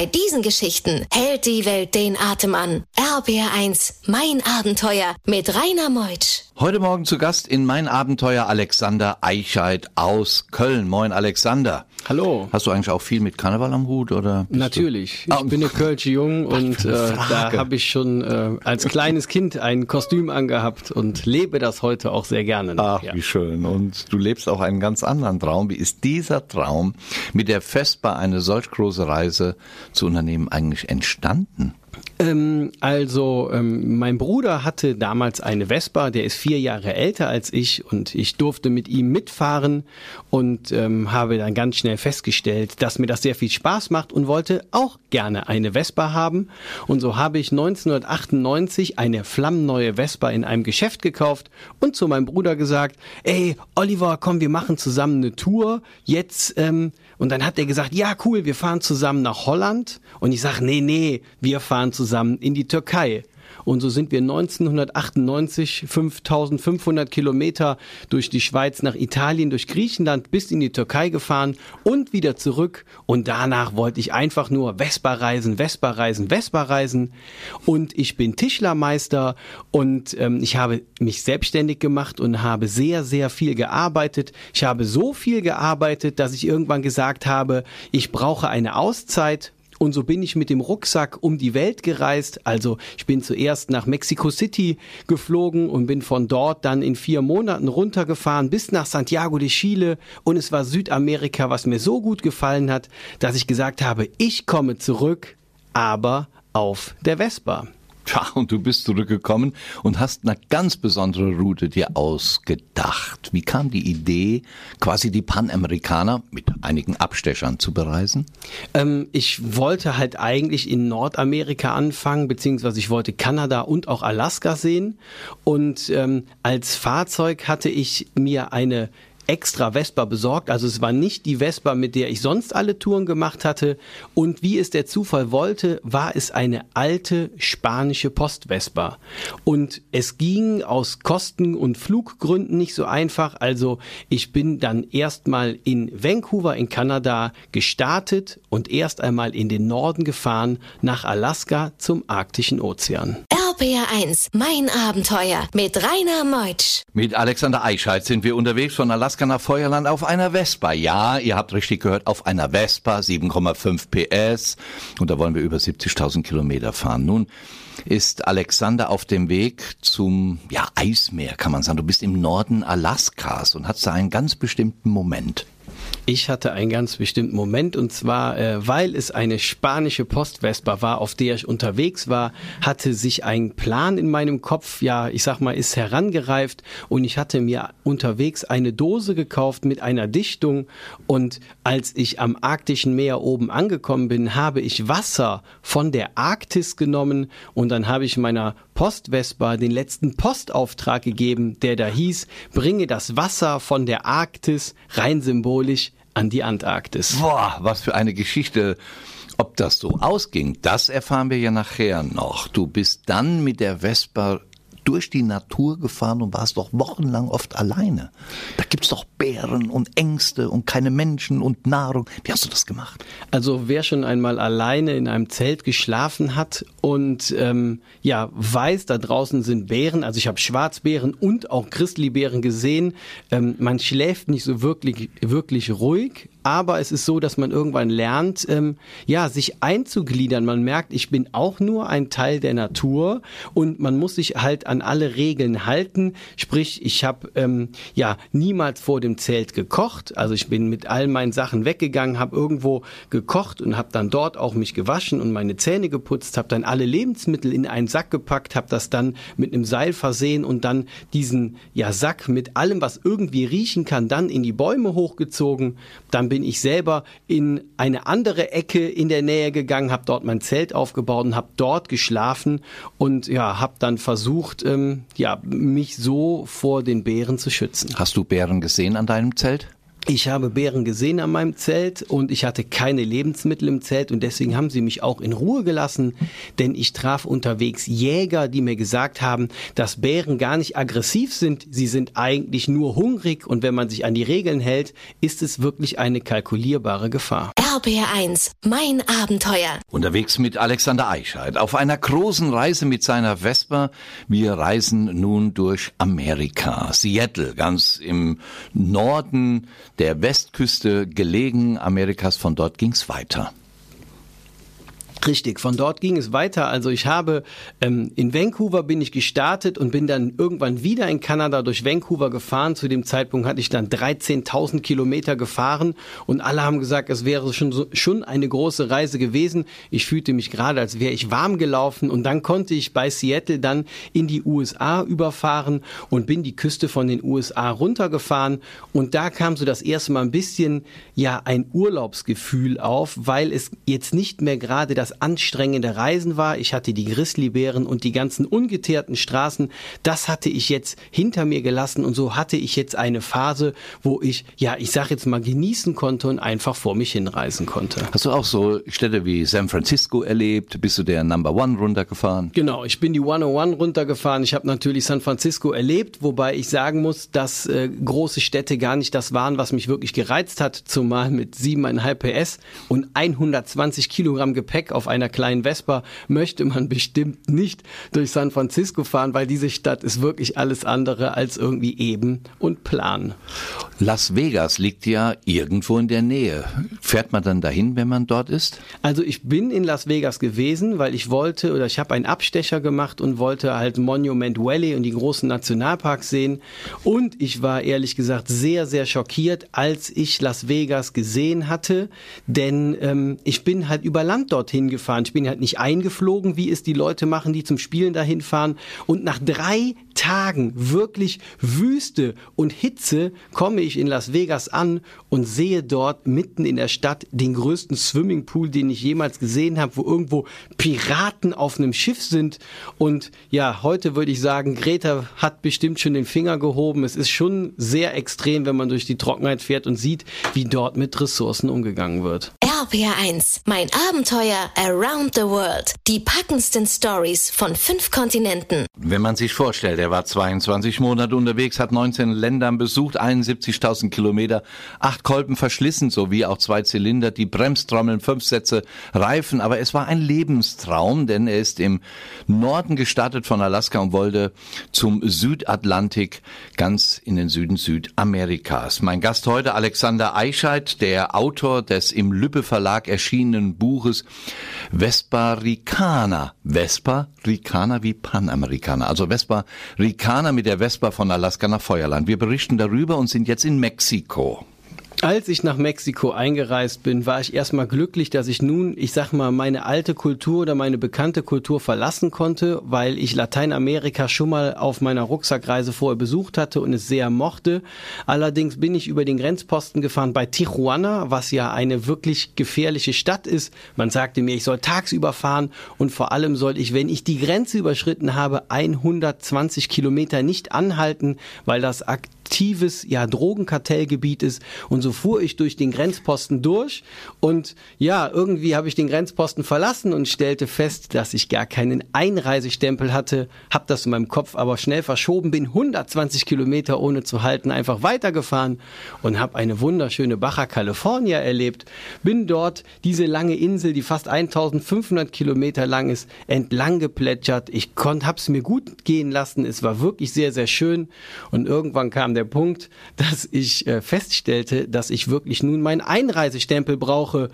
Bei diesen Geschichten hält die Welt den Atem an. RBR1, mein Abenteuer mit Rainer Meutsch. Heute Morgen zu Gast in Mein Abenteuer Alexander Eichheit aus Köln. Moin Alexander. Hallo. Hast du eigentlich auch viel mit Karneval am Hut oder? Natürlich. Ich Ah, bin eine Kölsche Jung und äh, da habe ich schon äh, als kleines Kind ein Kostüm angehabt und lebe das heute auch sehr gerne. noch, Ach, ja. wie schön. Und du lebst auch einen ganz anderen Traum. Wie ist dieser Traum mit der Vespa eine solch große Reise zu unternehmen eigentlich entstanden? Ähm, also, ähm, mein Bruder hatte damals eine Vespa, der ist vier Jahre älter als ich und ich durfte mit ihm mitfahren und ähm, habe dann ganz schnell festgestellt, dass mir das sehr viel Spaß macht und wollte auch gerne eine Vespa haben. Und so habe ich 1998 eine flammenneue Vespa in einem Geschäft gekauft und zu meinem Bruder gesagt, ey, Oliver, komm, wir machen zusammen eine Tour. Jetzt, ähm, und dann hat er gesagt, ja, cool, wir fahren zusammen nach Holland. Und ich sage, nee, nee, wir fahren zusammen in die Türkei. Und so sind wir 1998 5500 Kilometer durch die Schweiz nach Italien, durch Griechenland bis in die Türkei gefahren und wieder zurück. Und danach wollte ich einfach nur Vespa reisen, Vespa reisen, Vespa reisen. Und ich bin Tischlermeister und ähm, ich habe mich selbstständig gemacht und habe sehr, sehr viel gearbeitet. Ich habe so viel gearbeitet, dass ich irgendwann gesagt habe, ich brauche eine Auszeit und so bin ich mit dem Rucksack um die Welt gereist. Also ich bin zuerst nach Mexico City geflogen und bin von dort dann in vier Monaten runtergefahren bis nach Santiago de Chile. Und es war Südamerika, was mir so gut gefallen hat, dass ich gesagt habe, ich komme zurück, aber auf der Vespa. Tja, und du bist zurückgekommen und hast eine ganz besondere Route dir ausgedacht. Wie kam die Idee, quasi die Panamerikaner mit einigen Abstechern zu bereisen? Ähm, ich wollte halt eigentlich in Nordamerika anfangen, beziehungsweise ich wollte Kanada und auch Alaska sehen. Und ähm, als Fahrzeug hatte ich mir eine extra Vespa besorgt. Also es war nicht die Vespa, mit der ich sonst alle Touren gemacht hatte. Und wie es der Zufall wollte, war es eine alte spanische Post-Vespa. Und es ging aus Kosten- und Fluggründen nicht so einfach. Also ich bin dann erstmal in Vancouver in Kanada gestartet und erst einmal in den Norden gefahren nach Alaska zum arktischen Ozean. RBR1, mein Abenteuer mit Rainer Meutsch. Mit Alexander Eichheit sind wir unterwegs von Alaska nach Feuerland auf einer Vespa. Ja, ihr habt richtig gehört, auf einer Vespa, 7,5 PS. Und da wollen wir über 70.000 Kilometer fahren. Nun ist Alexander auf dem Weg zum, ja, Eismeer, kann man sagen. Du bist im Norden Alaskas und hast da einen ganz bestimmten Moment. Ich hatte einen ganz bestimmten Moment und zwar, äh, weil es eine spanische Postvespa war, auf der ich unterwegs war, hatte sich ein Plan in meinem Kopf, ja, ich sag mal, ist herangereift und ich hatte mir unterwegs eine Dose gekauft mit einer Dichtung und als ich am arktischen Meer oben angekommen bin, habe ich Wasser von der Arktis genommen und dann habe ich meiner Postvespa den letzten Postauftrag gegeben, der da hieß, bringe das Wasser von der Arktis rein symbolisch an die Antarktis. Boah, was für eine Geschichte. Ob das so ausging, das erfahren wir ja nachher noch. Du bist dann mit der Vespa durch die Natur gefahren und warst doch wochenlang oft alleine. Da gibt's doch Bären und Ängste und keine Menschen und Nahrung. Wie hast du das gemacht? Also wer schon einmal alleine in einem Zelt geschlafen hat und ähm, ja weiß, da draußen sind Bären, also ich habe Schwarzbären und auch Grizzlybären gesehen. Ähm, man schläft nicht so wirklich wirklich ruhig, aber es ist so, dass man irgendwann lernt, ähm, ja sich einzugliedern. Man merkt, ich bin auch nur ein Teil der Natur und man muss sich halt an alle Regeln halten. Sprich, ich habe ähm, ja niemals vor dem Zelt gekocht. Also ich bin mit all meinen Sachen weggegangen, habe irgendwo gekocht und habe dann dort auch mich gewaschen und meine Zähne geputzt, habe dann alle Lebensmittel in einen Sack gepackt, habe das dann mit einem Seil versehen und dann diesen ja Sack mit allem, was irgendwie riechen kann, dann in die Bäume hochgezogen. Dann bin ich selber in eine andere Ecke in der Nähe gegangen, habe dort mein Zelt aufgebaut und habe dort geschlafen und ja, habe dann versucht, ähm, ja, mich so vor den Bären zu schützen. Hast du Bären gesehen an deinem Zelt? Ich habe Bären gesehen an meinem Zelt und ich hatte keine Lebensmittel im Zelt und deswegen haben sie mich auch in Ruhe gelassen, denn ich traf unterwegs Jäger, die mir gesagt haben, dass Bären gar nicht aggressiv sind, sie sind eigentlich nur hungrig und wenn man sich an die Regeln hält, ist es wirklich eine kalkulierbare Gefahr. RBR1, mein Abenteuer. Unterwegs mit Alexander Eichheit auf einer großen Reise mit seiner Vespa. Wir reisen nun durch Amerika, Seattle, ganz im Norden der Westküste gelegen Amerikas. Von dort ging's weiter. Richtig, von dort ging es weiter. Also ich habe ähm, in Vancouver bin ich gestartet und bin dann irgendwann wieder in Kanada durch Vancouver gefahren. Zu dem Zeitpunkt hatte ich dann 13.000 Kilometer gefahren und alle haben gesagt, es wäre schon, so, schon eine große Reise gewesen. Ich fühlte mich gerade, als wäre ich warm gelaufen und dann konnte ich bei Seattle dann in die USA überfahren und bin die Küste von den USA runtergefahren und da kam so das erste Mal ein bisschen ja ein Urlaubsgefühl auf, weil es jetzt nicht mehr gerade das das anstrengende Reisen war. Ich hatte die Grizzlybären und die ganzen ungeteerten Straßen. Das hatte ich jetzt hinter mir gelassen und so hatte ich jetzt eine Phase, wo ich, ja, ich sag jetzt mal genießen konnte und einfach vor mich hinreisen konnte. Hast du auch so Städte wie San Francisco erlebt? Bist du der Number One runtergefahren? Genau, ich bin die 101 runtergefahren. Ich habe natürlich San Francisco erlebt, wobei ich sagen muss, dass äh, große Städte gar nicht das waren, was mich wirklich gereizt hat, zumal mit 7,5 PS und 120 Kilogramm Gepäck auf auf einer kleinen Vespa möchte man bestimmt nicht durch San Francisco fahren, weil diese Stadt ist wirklich alles andere als irgendwie eben und plan. Las Vegas liegt ja irgendwo in der Nähe. Fährt man dann dahin, wenn man dort ist? Also ich bin in Las Vegas gewesen, weil ich wollte oder ich habe einen Abstecher gemacht und wollte halt Monument Valley und die großen Nationalparks sehen. Und ich war ehrlich gesagt sehr, sehr schockiert, als ich Las Vegas gesehen hatte, denn ähm, ich bin halt über Land dorthin gefahren. Ich bin halt nicht eingeflogen, wie es die Leute machen, die zum Spielen dahin fahren. Und nach drei Tagen wirklich Wüste und Hitze komme ich in Las Vegas an und sehe dort mitten in der Stadt den größten Swimmingpool, den ich jemals gesehen habe, wo irgendwo Piraten auf einem Schiff sind. Und ja, heute würde ich sagen, Greta hat bestimmt schon den Finger gehoben. Es ist schon sehr extrem, wenn man durch die Trockenheit fährt und sieht, wie dort mit Ressourcen umgegangen wird. RPR1, mein Abenteuer Around the World. Die packendsten Stories von fünf Kontinenten. Wenn man sich vorstellt, er war 22 Monate unterwegs, hat 19 Ländern besucht, 71.000 Kilometer, acht Kolben verschlissen, sowie auch zwei Zylinder, die Bremstrommeln, fünf Sätze Reifen. Aber es war ein Lebenstraum, denn er ist im Norden gestartet von Alaska und wollte zum Südatlantik, ganz in den Süden Südamerikas. Mein Gast heute Alexander Eichheit, der Autor des im Lübbe Verlag erschienenen Buches Vespa Ricana. Vespa Ricana wie Panamerikaner. Also Vespa Ricana mit der Vespa von Alaska nach Feuerland. Wir berichten darüber und sind jetzt in Mexiko. Als ich nach Mexiko eingereist bin, war ich erstmal glücklich, dass ich nun, ich sag mal, meine alte Kultur oder meine bekannte Kultur verlassen konnte, weil ich Lateinamerika schon mal auf meiner Rucksackreise vorher besucht hatte und es sehr mochte. Allerdings bin ich über den Grenzposten gefahren bei Tijuana, was ja eine wirklich gefährliche Stadt ist. Man sagte mir, ich soll tagsüber fahren und vor allem soll ich, wenn ich die Grenze überschritten habe, 120 Kilometer nicht anhalten, weil das aktives ja Drogenkartellgebiet ist. Und so fuhr ich durch den Grenzposten durch. Und ja, irgendwie habe ich den Grenzposten verlassen und stellte fest, dass ich gar keinen Einreisestempel hatte, habe das in meinem Kopf aber schnell verschoben, bin 120 Kilometer ohne zu halten einfach weitergefahren und habe eine wunderschöne Baja California erlebt, bin dort diese lange Insel, die fast 1500 Kilometer lang ist, entlang geplätschert. Ich konnte, habe es mir gut gehen lassen. Es war wirklich sehr, sehr schön. Und irgendwann kam der der Punkt, dass ich äh, feststellte, dass ich wirklich nun meinen Einreisestempel brauche.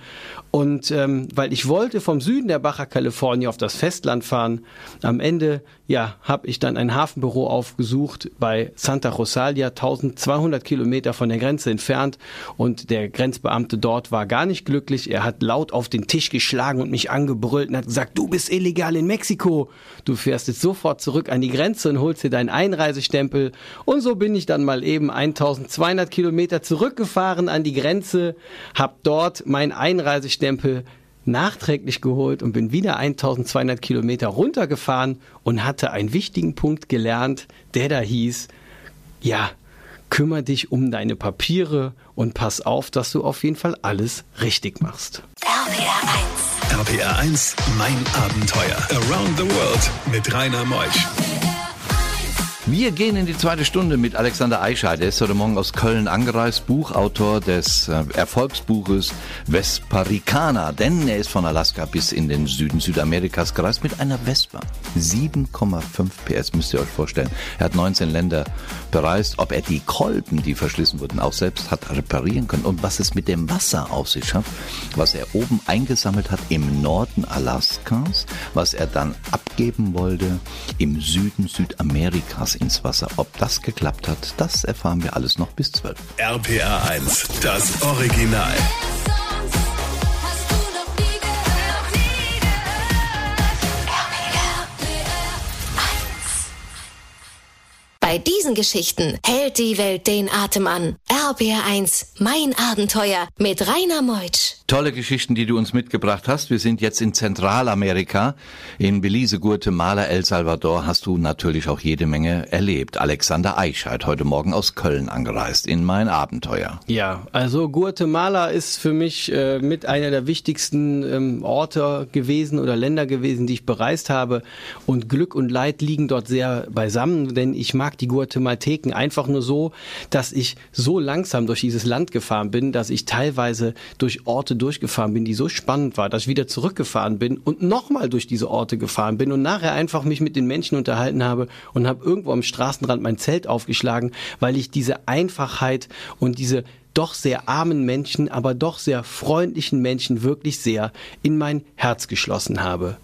Und ähm, weil ich wollte vom Süden der Baja California auf das Festland fahren, am Ende ja, habe ich dann ein Hafenbüro aufgesucht bei Santa Rosalia, 1200 Kilometer von der Grenze entfernt. Und der Grenzbeamte dort war gar nicht glücklich. Er hat laut auf den Tisch geschlagen und mich angebrüllt und hat gesagt, du bist illegal in Mexiko. Du fährst jetzt sofort zurück an die Grenze und holst dir deinen Einreisestempel. Und so bin ich dann mal eben 1200 Kilometer zurückgefahren an die Grenze, hab dort meinen Einreisestempel nachträglich geholt und bin wieder 1200 Kilometer runtergefahren und hatte einen wichtigen Punkt gelernt, der da hieß, ja, kümmere dich um deine Papiere und pass auf, dass du auf jeden Fall alles richtig machst. RPR 1. RPR 1, mein Abenteuer. Around the World mit Rainer Meusch. Wir gehen in die zweite Stunde mit Alexander Eichheit. Er ist heute Morgen aus Köln angereist, Buchautor des äh, Erfolgsbuches Vesparicana. Denn er ist von Alaska bis in den Süden Südamerikas gereist mit einer Vespa. 7,5 PS müsst ihr euch vorstellen. Er hat 19 Länder bereist. Ob er die Kolben, die verschlissen wurden, auch selbst hat reparieren können und was es mit dem Wasser auf sich hat, was er oben eingesammelt hat im Norden Alaskas, was er dann abgeben wollte im Süden Südamerikas ins Wasser. Ob das geklappt hat, das erfahren wir alles noch bis 12. RPR 1, das Original. Bei diesen Geschichten hält die Welt den Atem an. RBR1, mein Abenteuer mit Rainer Meutsch. Tolle Geschichten, die du uns mitgebracht hast. Wir sind jetzt in Zentralamerika. In Belize, Guatemala, El Salvador hast du natürlich auch jede Menge erlebt. Alexander Eichheit, heute Morgen aus Köln angereist in mein Abenteuer. Ja, also Guatemala ist für mich äh, mit einer der wichtigsten ähm, Orte gewesen oder Länder gewesen, die ich bereist habe. Und Glück und Leid liegen dort sehr beisammen, denn ich mag die Guatemalteken einfach nur so, dass ich so langsam durch dieses Land gefahren bin, dass ich teilweise durch Orte durchgefahren bin, die so spannend war, dass ich wieder zurückgefahren bin und nochmal durch diese Orte gefahren bin und nachher einfach mich mit den Menschen unterhalten habe und habe irgendwo am Straßenrand mein Zelt aufgeschlagen, weil ich diese Einfachheit und diese doch sehr armen Menschen, aber doch sehr freundlichen Menschen wirklich sehr in mein Herz geschlossen habe.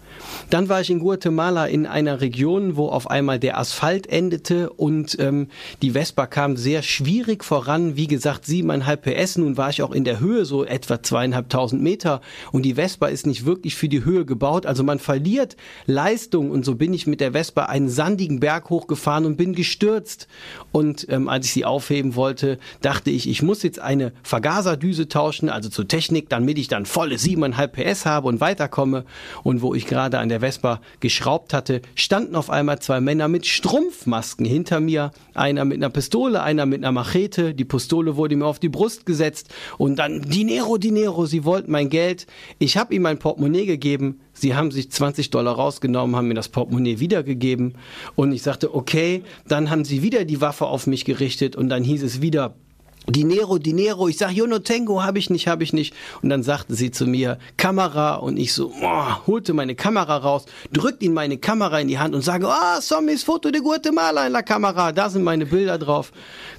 Dann war ich in Guatemala in einer Region, wo auf einmal der Asphalt endete und ähm, die Vespa kam sehr schwierig voran. Wie gesagt, siebeneinhalb PS. Nun war ich auch in der Höhe, so etwa zweieinhalbtausend Meter. Und die Vespa ist nicht wirklich für die Höhe gebaut. Also man verliert Leistung. Und so bin ich mit der Vespa einen sandigen Berg hochgefahren und bin gestürzt. Und ähm, als ich sie aufheben wollte, dachte ich, ich muss jetzt eine Vergaserdüse tauschen, also zur Technik, damit ich dann volle siebeneinhalb PS habe und weiterkomme. Und wo ich gerade an der Vespa geschraubt hatte, standen auf einmal zwei Männer mit Strumpfmasken hinter mir. Einer mit einer Pistole, einer mit einer Machete. Die Pistole wurde mir auf die Brust gesetzt und dann Dinero, Dinero, sie wollten mein Geld. Ich habe ihm mein Portemonnaie gegeben. Sie haben sich 20 Dollar rausgenommen, haben mir das Portemonnaie wiedergegeben und ich sagte, okay, dann haben sie wieder die Waffe auf mich gerichtet und dann hieß es wieder, Dinero, Dinero, ich sag, yo no tengo, hab ich nicht, hab ich nicht. Und dann sagten sie zu mir, Kamera, und ich so, oh, holte meine Kamera raus, drückt ihm meine Kamera in die Hand und sage, ah, oh, Somis Foto de Guatemala in la Kamera, da sind meine Bilder drauf.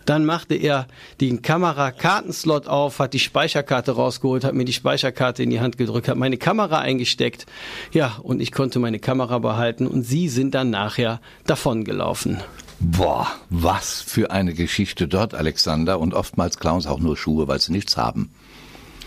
Dann machte er den Kamerakartenslot auf, hat die Speicherkarte rausgeholt, hat mir die Speicherkarte in die Hand gedrückt, hat meine Kamera eingesteckt. Ja, und ich konnte meine Kamera behalten und sie sind dann nachher davongelaufen. Boah, was für eine Geschichte dort, Alexander. Und oftmals klauen sie auch nur Schuhe, weil sie nichts haben.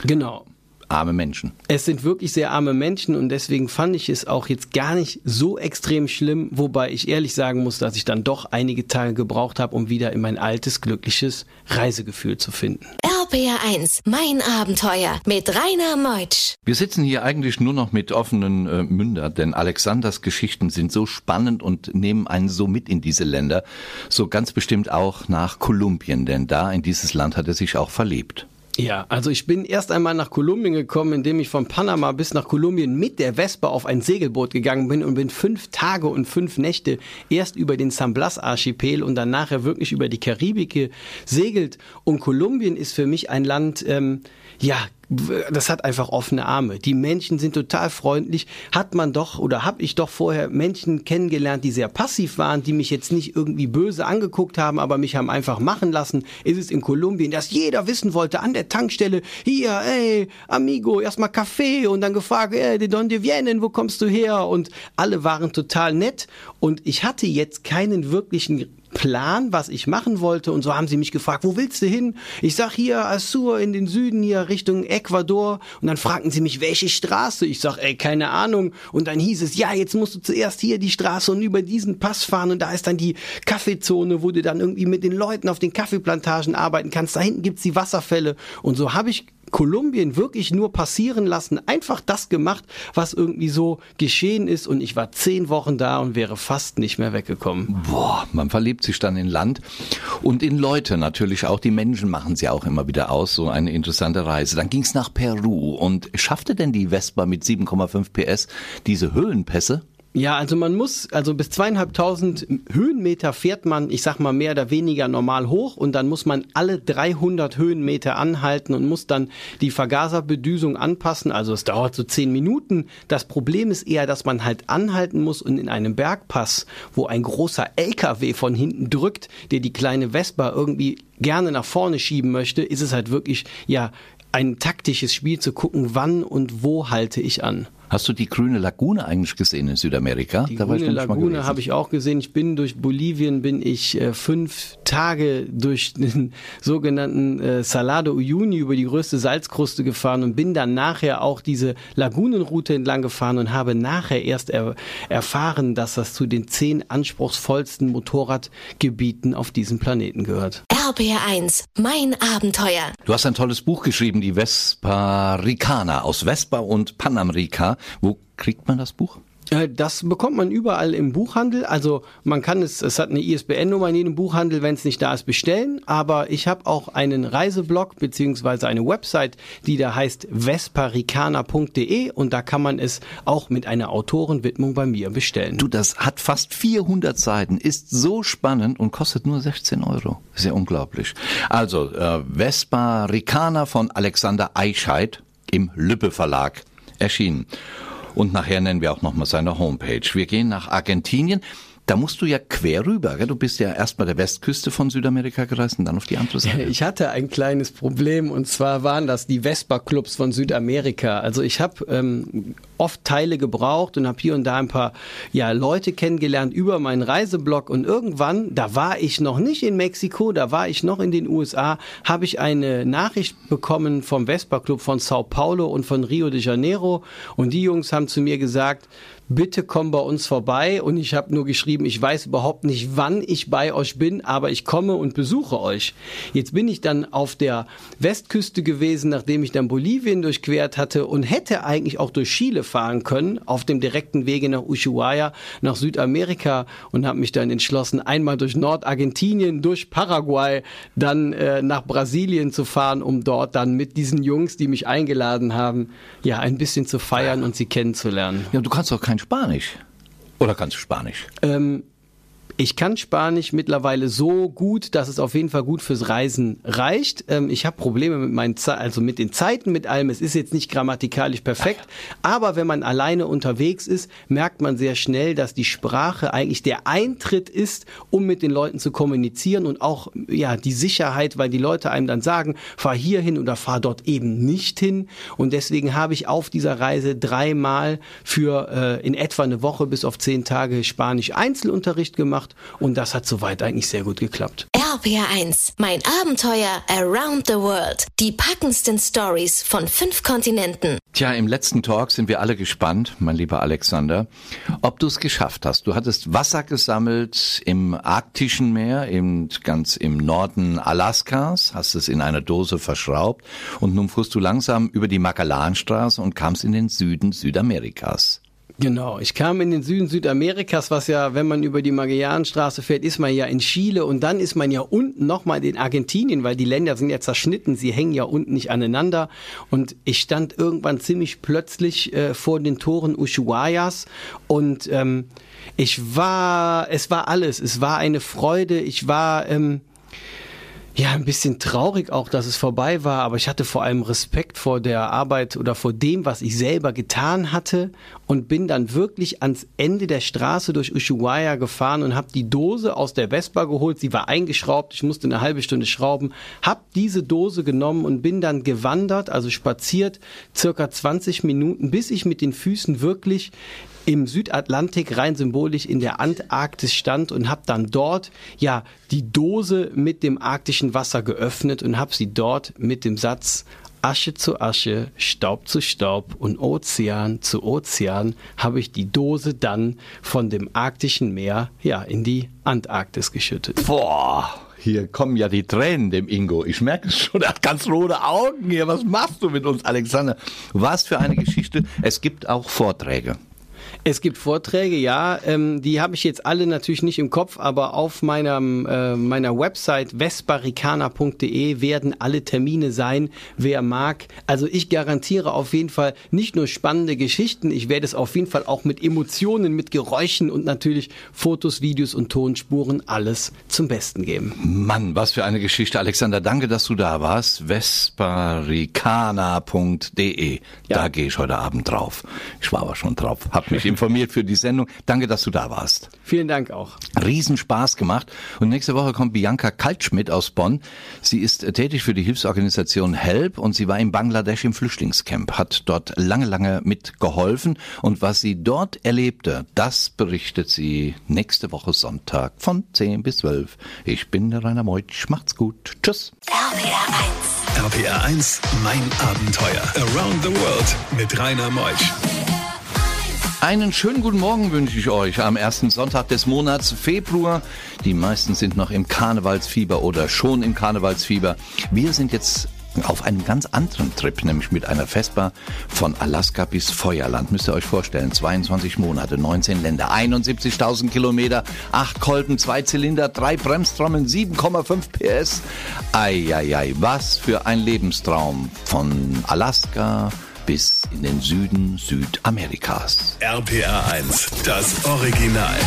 Genau. Arme Menschen. Es sind wirklich sehr arme Menschen und deswegen fand ich es auch jetzt gar nicht so extrem schlimm, wobei ich ehrlich sagen muss, dass ich dann doch einige Tage gebraucht habe, um wieder in mein altes, glückliches Reisegefühl zu finden. RBR1, mein Abenteuer mit Rainer Meutsch. Wir sitzen hier eigentlich nur noch mit offenen äh, Mündern, denn Alexanders Geschichten sind so spannend und nehmen einen so mit in diese Länder, so ganz bestimmt auch nach Kolumbien, denn da in dieses Land hat er sich auch verliebt. Ja, also ich bin erst einmal nach Kolumbien gekommen, indem ich von Panama bis nach Kolumbien mit der Vespa auf ein Segelboot gegangen bin und bin fünf Tage und fünf Nächte erst über den San Blas Archipel und dann nachher wirklich über die Karibik gesegelt. Und Kolumbien ist für mich ein Land, ähm, ja, das hat einfach offene Arme. Die Menschen sind total freundlich. Hat man doch oder habe ich doch vorher Menschen kennengelernt, die sehr passiv waren, die mich jetzt nicht irgendwie böse angeguckt haben, aber mich haben einfach machen lassen. Ist es in Kolumbien, dass jeder wissen wollte an der Tankstelle, hier, ey, amigo, erstmal Kaffee und dann gefragt, ey, de donde vienen, wo kommst du her? Und alle waren total nett und ich hatte jetzt keinen wirklichen Plan, was ich machen wollte. Und so haben sie mich gefragt, wo willst du hin? Ich sag hier Assur in den Süden hier Richtung Ecuador. Und dann fragten sie mich, welche Straße? Ich sag, ey, keine Ahnung. Und dann hieß es, ja, jetzt musst du zuerst hier die Straße und über diesen Pass fahren. Und da ist dann die Kaffeezone, wo du dann irgendwie mit den Leuten auf den Kaffeeplantagen arbeiten kannst. Da hinten gibt's die Wasserfälle. Und so habe ich Kolumbien wirklich nur passieren lassen, einfach das gemacht, was irgendwie so geschehen ist und ich war zehn Wochen da und wäre fast nicht mehr weggekommen. Boah, man verliebt sich dann in Land und in Leute natürlich auch. Die Menschen machen sie auch immer wieder aus. So eine interessante Reise. Dann ging's nach Peru und schaffte denn die Vespa mit 7,5 PS diese Höhenpässe? Ja, also man muss, also bis zweieinhalbtausend Höhenmeter fährt man, ich sag mal mehr oder weniger normal hoch und dann muss man alle 300 Höhenmeter anhalten und muss dann die Vergaserbedüsung anpassen. Also es dauert so zehn Minuten. Das Problem ist eher, dass man halt anhalten muss und in einem Bergpass, wo ein großer LKW von hinten drückt, der die kleine Vespa irgendwie gerne nach vorne schieben möchte, ist es halt wirklich, ja, ein taktisches Spiel zu gucken, wann und wo halte ich an. Hast du die grüne Lagune eigentlich gesehen in Südamerika? Die Da war ich grüne Lagune habe ich auch gesehen. Ich bin durch Bolivien, bin ich äh, fünf Tage durch den sogenannten äh, Salado Uyuni über die größte Salzkruste gefahren und bin dann nachher auch diese Lagunenroute entlang gefahren und habe nachher erst er, erfahren, dass das zu den zehn anspruchsvollsten Motorradgebieten auf diesem Planeten gehört. RBR1, mein Abenteuer. Du hast ein tolles Buch geschrieben, die Vespa Ricana aus Vespa und Panamerika. Wo kriegt man das Buch? Äh, Das bekommt man überall im Buchhandel. Also man kann es, es hat eine ISBN-Nummer in jedem Buchhandel, wenn es nicht da ist, bestellen. Aber ich habe auch einen Reiseblog beziehungsweise eine Website, die da heißt vesparicana.de und da kann man es auch mit einer Autorenwidmung bei mir bestellen. Du, das hat fast 400 Seiten, ist so spannend und kostet nur 16 Euro. Sehr unglaublich. Also, äh, Vespa Ricana von Alexander Eichheit im Lübbe Verlag erschienen. Und nachher nennen wir auch nochmal seine Homepage. Wir gehen nach Argentinien. Da musst du ja quer rüber. Gell? Du bist ja erst mal der Westküste von Südamerika gereist und dann auf die andere Seite. Ich hatte ein kleines Problem und zwar waren das die Vespa-Clubs von Südamerika. Also ich habe ähm, oft Teile gebraucht und habe hier und da ein paar ja, Leute kennengelernt über meinen Reiseblog und irgendwann, da war ich noch nicht in Mexiko, da war ich noch in den USA, habe ich eine Nachricht bekommen vom Vespa-Club von Sao Paulo und von Rio de Janeiro und die Jungs haben zu mir gesagt, bitte komm bei uns vorbei. Und ich habe nur geschrieben, ich weiß überhaupt nicht, wann ich bei euch bin, aber ich komme und besuche euch. Jetzt bin ich dann auf der Westküste gewesen, nachdem ich dann Bolivien durchquert hatte und hätte eigentlich auch durch Chile fahren können, auf dem direkten Wege nach Ushuaia, nach Südamerika und habe mich dann entschlossen, einmal durch Nordargentinien, durch Paraguay, dann äh, nach Brasilien zu fahren, um dort dann mit diesen Jungs, die mich eingeladen haben, ja, ein bisschen zu feiern und sie kennenzulernen. Ja, du kannst doch kein Spanisch. Oder kannst du Spanisch? Ähm, ich kann Spanisch mittlerweile so gut, dass es auf jeden Fall gut fürs Reisen reicht. Ähm, ich habe Probleme mit meinen Ze also mit den Zeiten, mit allem. Es ist jetzt nicht grammatikalisch perfekt, aber wenn man alleine unterwegs ist, merkt man sehr schnell, dass die Sprache eigentlich der Eintritt ist, um mit den Leuten zu kommunizieren und auch ja die Sicherheit, weil die Leute einem dann sagen, fahr hier hin oder fahr dort eben nicht hin. Und deswegen habe ich auf dieser Reise dreimal für äh, in etwa eine Woche bis auf zehn Tage Spanisch Einzelunterricht gemacht und das hat soweit eigentlich sehr gut geklappt. RPR1, mein Abenteuer around the world. Die packendsten Stories von fünf Kontinenten. Tja, im letzten Talk sind wir alle gespannt, mein lieber Alexander, ob du es geschafft hast. Du hattest Wasser gesammelt im arktischen Meer, eben ganz im Norden Alaskas, hast es in eine Dose verschraubt und nun fuhrst du langsam über die Magellanstraße und kamst in den Süden Südamerikas. Genau, ich kam in den Süden Südamerikas, was ja, wenn man über die Magellanstraße fährt, ist man ja in Chile und dann ist man ja unten nochmal in Argentinien, weil die Länder sind ja zerschnitten, sie hängen ja unten nicht aneinander. Und ich stand irgendwann ziemlich plötzlich äh, vor den Toren Ushuaias und ähm, ich war, es war alles, es war eine Freude, ich war... Ähm, ja, ein bisschen traurig auch, dass es vorbei war, aber ich hatte vor allem Respekt vor der Arbeit oder vor dem, was ich selber getan hatte und bin dann wirklich ans Ende der Straße durch Ushuaia gefahren und habe die Dose aus der Vespa geholt. Sie war eingeschraubt, ich musste eine halbe Stunde schrauben, habe diese Dose genommen und bin dann gewandert, also spaziert, circa 20 Minuten, bis ich mit den Füßen wirklich im Südatlantik rein symbolisch in der Antarktis stand und habe dann dort ja die Dose mit dem arktischen Wasser geöffnet und habe sie dort mit dem Satz Asche zu Asche, Staub zu Staub und Ozean zu Ozean habe ich die Dose dann von dem arktischen Meer ja in die Antarktis geschüttet. Boah, hier kommen ja die Tränen dem Ingo. Ich merke es schon, er hat ganz rote Augen hier. Was machst du mit uns, Alexander? Was für eine Geschichte. Es gibt auch Vorträge. Es gibt Vorträge, ja, ähm, die habe ich jetzt alle natürlich nicht im Kopf, aber auf meiner, äh, meiner Website vesparicana.de werden alle Termine sein, wer mag. Also ich garantiere auf jeden Fall nicht nur spannende Geschichten, ich werde es auf jeden Fall auch mit Emotionen, mit Geräuschen und natürlich Fotos, Videos und Tonspuren alles zum Besten geben. Mann, was für eine Geschichte. Alexander, danke, dass du da warst. Vesparicana.de. Da Ja. gehe ich heute Abend drauf. Ich war aber schon drauf. Hab mich informiert für die Sendung. Danke, dass du da warst. Vielen Dank auch. Riesenspaß gemacht. Und nächste Woche kommt Bianca Kaltschmidt aus Bonn. Sie ist äh, tätig für die Hilfsorganisation HELP und sie war in Bangladesch im Flüchtlingscamp, hat dort lange, lange mitgeholfen. Und was sie dort erlebte, das berichtet sie nächste Woche Sonntag von 10 bis 12. Ich bin der Rainer Meutsch. Macht's gut. Tschüss. RPR 1. RPR 1, mein Abenteuer. Around the World mit Rainer Meusch. Einen schönen guten Morgen wünsche ich euch am ersten Sonntag des Monats Februar. Die meisten sind noch im Karnevalsfieber oder schon im Karnevalsfieber. Wir sind jetzt auf einem ganz anderen Trip, nämlich mit einer Vespa von Alaska bis Feuerland. Müsst ihr euch vorstellen, 22 Monate, 19 Länder, 71.000 Kilometer, 8 Kolben, 2 Zylinder, 3 Bremstrommeln, 7,5 PS. Eieiei, was für ein Lebenstraum von Alaska bis in den Süden Südamerikas. RPR 1, das Original.